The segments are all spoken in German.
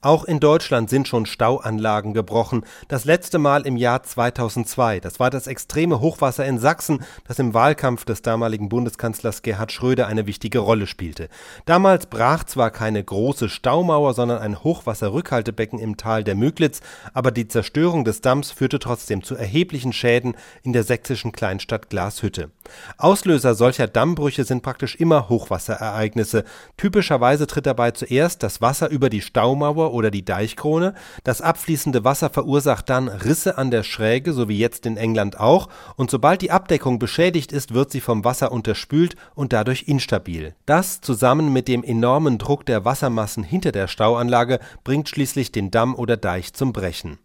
Auch in Deutschland sind schon Stauanlagen gebrochen. Das letzte Mal im Jahr 2002. Das war das extreme Hochwasser in Sachsen, das im Wahlkampf des damaligen Bundeskanzlers Gerhard Schröder eine wichtige Rolle spielte. Damals brach zwar keine große Staumauer, sondern ein Hochwasserrückhaltebecken im Tal der Müglitz, aber die Zerstörung des Damms führte trotzdem zu erheblichen Schäden in der sächsischen Kleinstadt Glashütte. Auslöser solcher Dammbrüche sind praktisch immer Hochwasserereignisse. Typischerweise tritt dabei zuerst das Wasser über die Staumauer oder die Deichkrone. Das abfließende Wasser verursacht dann Risse an der Schräge, so wie jetzt in England auch, und sobald die Abdeckung beschädigt ist, wird sie vom Wasser unterspült und dadurch instabil. Das zusammen mit dem enormen Druck der Wassermassen hinter der Stauanlage bringt schließlich den Damm oder Deich zum Brechen.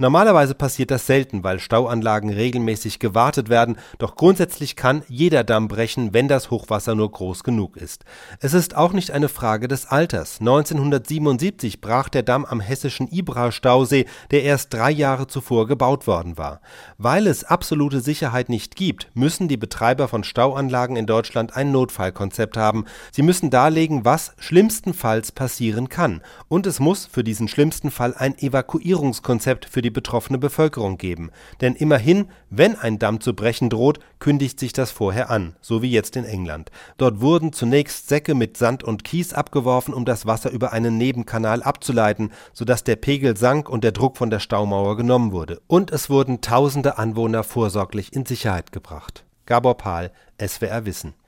Normalerweise passiert das selten, weil Stauanlagen regelmäßig gewartet werden, doch grundsätzlich kann jeder Damm brechen, wenn das Hochwasser nur groß genug ist. Es ist auch nicht eine Frage des Alters. 1977 brach der Damm am hessischen Ibra-Stausee, der erst drei Jahre zuvor gebaut worden war. Weil es absolute Sicherheit nicht gibt, müssen die Betreiber von Stauanlagen in Deutschland ein Notfallkonzept haben. Sie müssen darlegen, was schlimmstenfalls passieren kann. Und es muss für diesen schlimmsten Fall ein Evakuierungskonzept für die betroffene Bevölkerung geben. Denn immerhin, wenn ein Damm zu brechen droht, kündigt sich das vorher an, so wie jetzt in England. Dort wurden zunächst Säcke mit Sand und Kies abgeworfen, um das Wasser über einen Nebenkanal abzuleiten, sodass der Pegel sank und der Druck von der Staumauer genommen wurde. Und es wurden tausende Anwohner vorsorglich in Sicherheit gebracht. Gabor Pahl, SWR Wissen